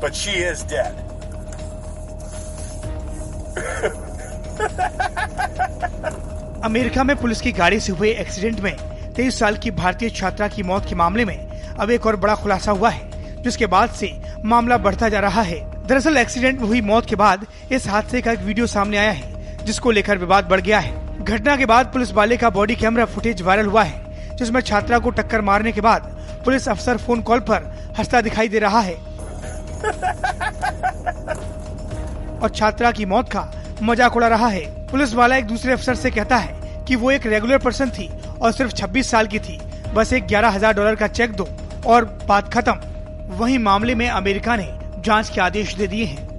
but she is dead. America में police की गाड़ी से हुए एक्सीडेंट में तेईस साल की भारतीय छात्रा की मौत के मामले में अब एक और बड़ा खुलासा हुआ है, जिसके बाद से मामला बढ़ता जा रहा है। दरअसल एक्सीडेंट में हुई मौत के बाद इस हादसे का एक वीडियो सामने आया है, जिसको लेकर विवाद बढ़ गया है। घटना के बाद पुलिस वाले का बॉडी कैमरा फुटेज वायरल हुआ है, जिसमें छात्रा को टक्कर मारने के बाद पुलिस अफसर फ़ोन कॉल पर हंसता दिखाई दे रहा है। और छात्रा की मौत का मज़ाक उड़ा रहा है। पुलिस वाला एक दूसरे अफसर से कहता है कि वो एक रेगुलर पर्सन थी और सिर्फ़ 26 साल की थी। बस एक ग्यारह हज़ार डॉलर का चेक दो और बात खत्म। वही मामले में अमेरिका ने जाँच के आदेश दे दिए हैं।